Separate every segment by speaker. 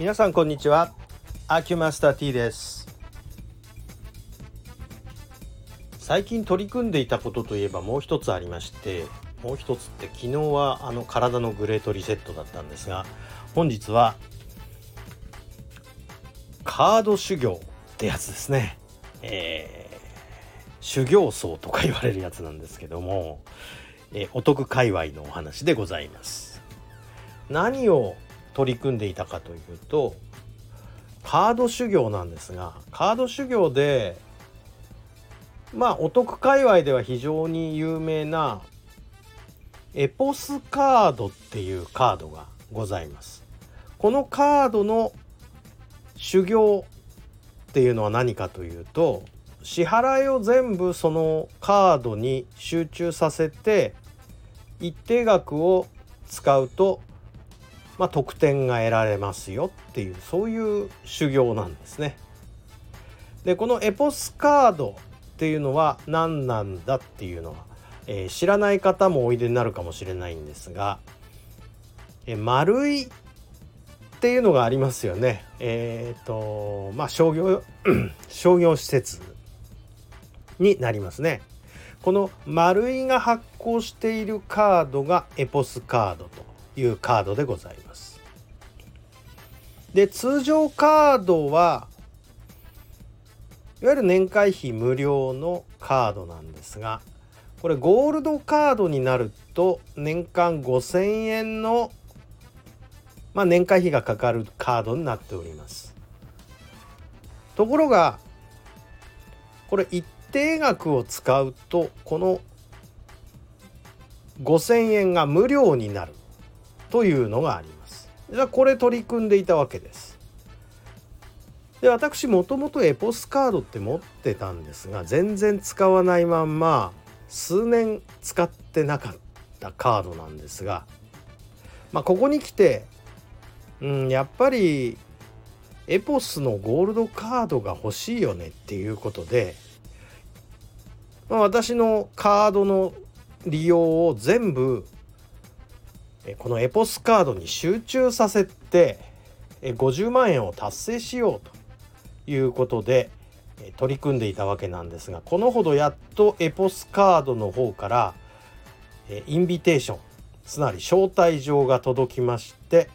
Speaker 1: 皆さんこんにちは。アキュマスター T です。最近取り組んでいたことといえばもう一つありましてもう一つって昨日はあの体のグレートリセットだったんですが本日はカード修行ってやつですね、えー、修行僧とか言われるやつなんですけども、えー、お得界隈のお話でございます。何を取り組んでいたかというとカード修行なんですがカード修行でまあお得界隈では非常に有名なエポスカードっていうカードがございます。このカードの修行っていうのは何かというと支払いを全部そのカードに集中させて一定額を使うとまあ、得点が得られますよっていうそういう修行なんですね。でこのエポスカードっていうのは何なんだっていうのは、えー、知らない方もおいでになるかもしれないんですが、えー、丸いっていうのがありますよね。えっ、ー、とまあ商業 商業施設になりますね。この丸いが発行しているカードがエポスカードというカードでございます。で通常カードはいわゆる年会費無料のカードなんですがこれゴールドカードになると年間5,000円の、まあ、年会費がかかるカードになっております。ところがこれ一定額を使うとこの5,000円が無料になるというのがあります。じゃあこれ取り組んでいたわけです。で私もともとエポスカードって持ってたんですが全然使わないまんま数年使ってなかったカードなんですが、まあ、ここに来て、うん、やっぱりエポスのゴールドカードが欲しいよねっていうことで、まあ、私のカードの利用を全部このエポスカードに集中させて50万円を達成しようということで取り組んでいたわけなんですがこのほどやっとエポスカードの方からインビテーションつまり招待状が届きまして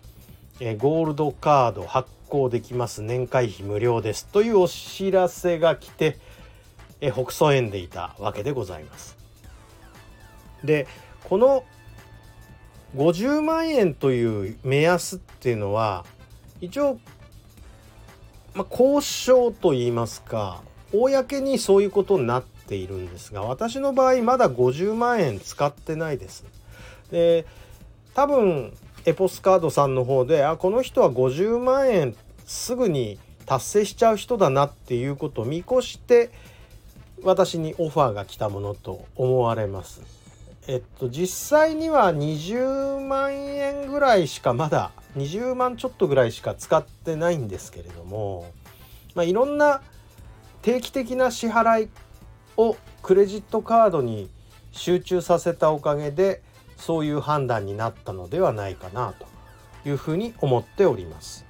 Speaker 1: ゴールドカード発行できます年会費無料ですというお知らせが来て北総園でいたわけでございます。でこの50万円という目安っていうのは一応、まあ、交渉といいますか公にそういうことになっているんですが私の場合まだ50万円使ってないです。で多分エポスカードさんの方であこの人は50万円すぐに達成しちゃう人だなっていうことを見越して私にオファーが来たものと思われます。えっと実際には20万円ぐらいしかまだ20万ちょっとぐらいしか使ってないんですけれども、まあ、いろんな定期的な支払いをクレジットカードに集中させたおかげでそういう判断になったのではないかなというふうに思っております。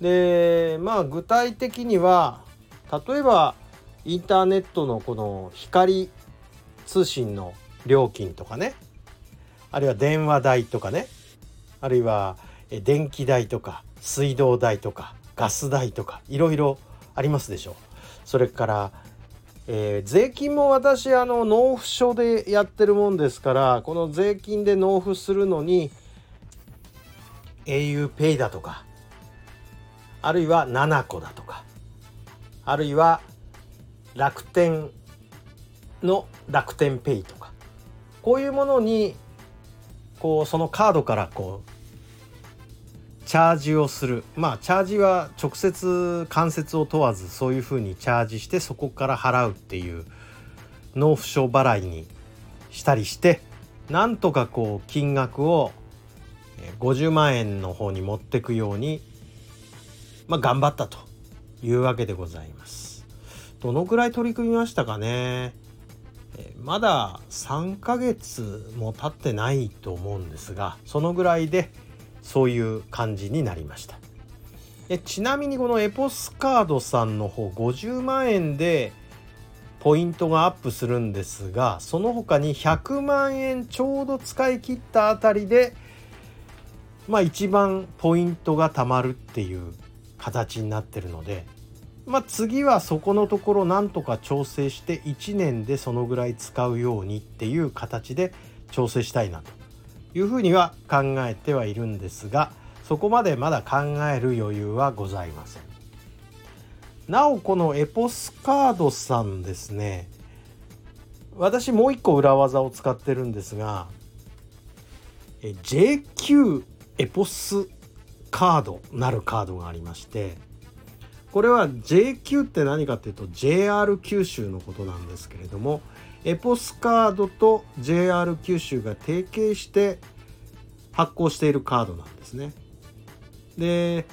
Speaker 1: でまあ具体的には例えばインターネットのこの光通信の料金とかねあるいは電話代とかねあるいは電気代とか水道代とかガス代とかいろいろありますでしょう。それから、えー、税金も私あの納付書でやってるもんですからこの税金で納付するのに auPay だとかあるいは7個だとかあるいは楽天の楽天ペイとかこういうものにこうそのカードからこうチャージをするまあチャージは直接関節を問わずそういうふうにチャージしてそこから払うっていう納付書払いにしたりしてなんとかこう金額を50万円の方に持ってくようにまあ頑張ったというわけでございます。どのくらい取り組みましたかね？まだ3ヶ月も経ってないと思うんですがそのぐらいでそういう感じになりました。でちなみにこのエポスカードさんの方50万円でポイントがアップするんですがその他に100万円ちょうど使い切ったあたりでまあ一番ポイントが貯まるっていう形になってるのでまあ次はそこのところなんとか調整して1年でそのぐらい使うようにっていう形で調整したいなというふうには考えてはいるんですがそこまでまだ考える余裕はございません。なおこのエポスカードさんですね私もう一個裏技を使ってるんですが JQ エポスカードなるカードがありましてこれは JQ って何かっていうと JR 九州のことなんですけれどもエポスカードと JR 九州が提携して発行しているカードなんですね。で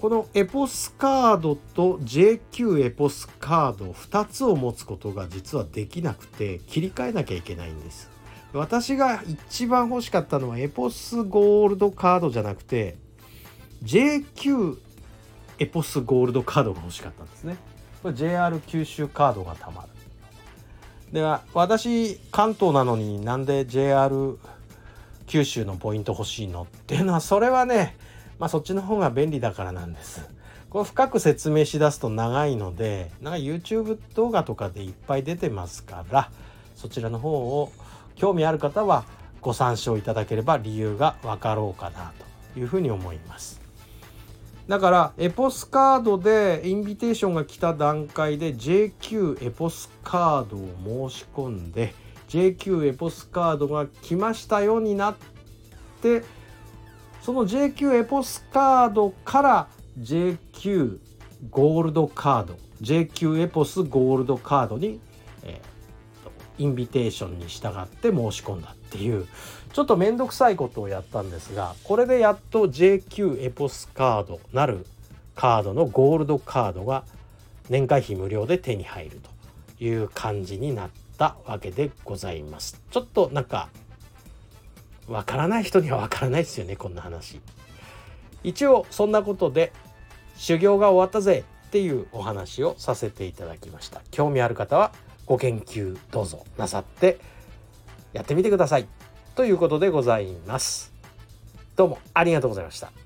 Speaker 1: このエポスカードと JQ エポスカード2つを持つことが実はできなくて切り替えなきゃいけないんです。私が一番欲しかったのはエポスゴールドカードじゃなくて JQ エポスゴールドカードが欲しかったんですね。これ JR 九州カードがたまる。では私関東なのになんで JR 九州のポイント欲しいのっていうのはそれはねまあそっちの方が便利だからなんです。これ深く説明しだすと長いのでなんか YouTube 動画とかでいっぱい出てますからそちらの方を興味ある方はご参照いただければ理由が分かろうかなというふうに思います。だからエポスカードでインビテーションが来た段階で JQ エポスカードを申し込んで JQ エポスカードが来ましたよになってその JQ エポスカードから JQ ゴールドカード JQ エポスゴールドカードに、えー、インビテーションに従って申し込んだっていうちょっと面倒くさいことをやったんですがこれでやっと JQ エポスカードなるカードのゴールドカードが年会費無料で手に入るという感じになったわけでございます。ちょっとなんかわからない人にはわからないですよねこんな話一応そんなことで修行が終わったぜっていうお話をさせていただきました興味ある方はご研究どうぞなさってやってみてください。ということでございます。どうもありがとうございました。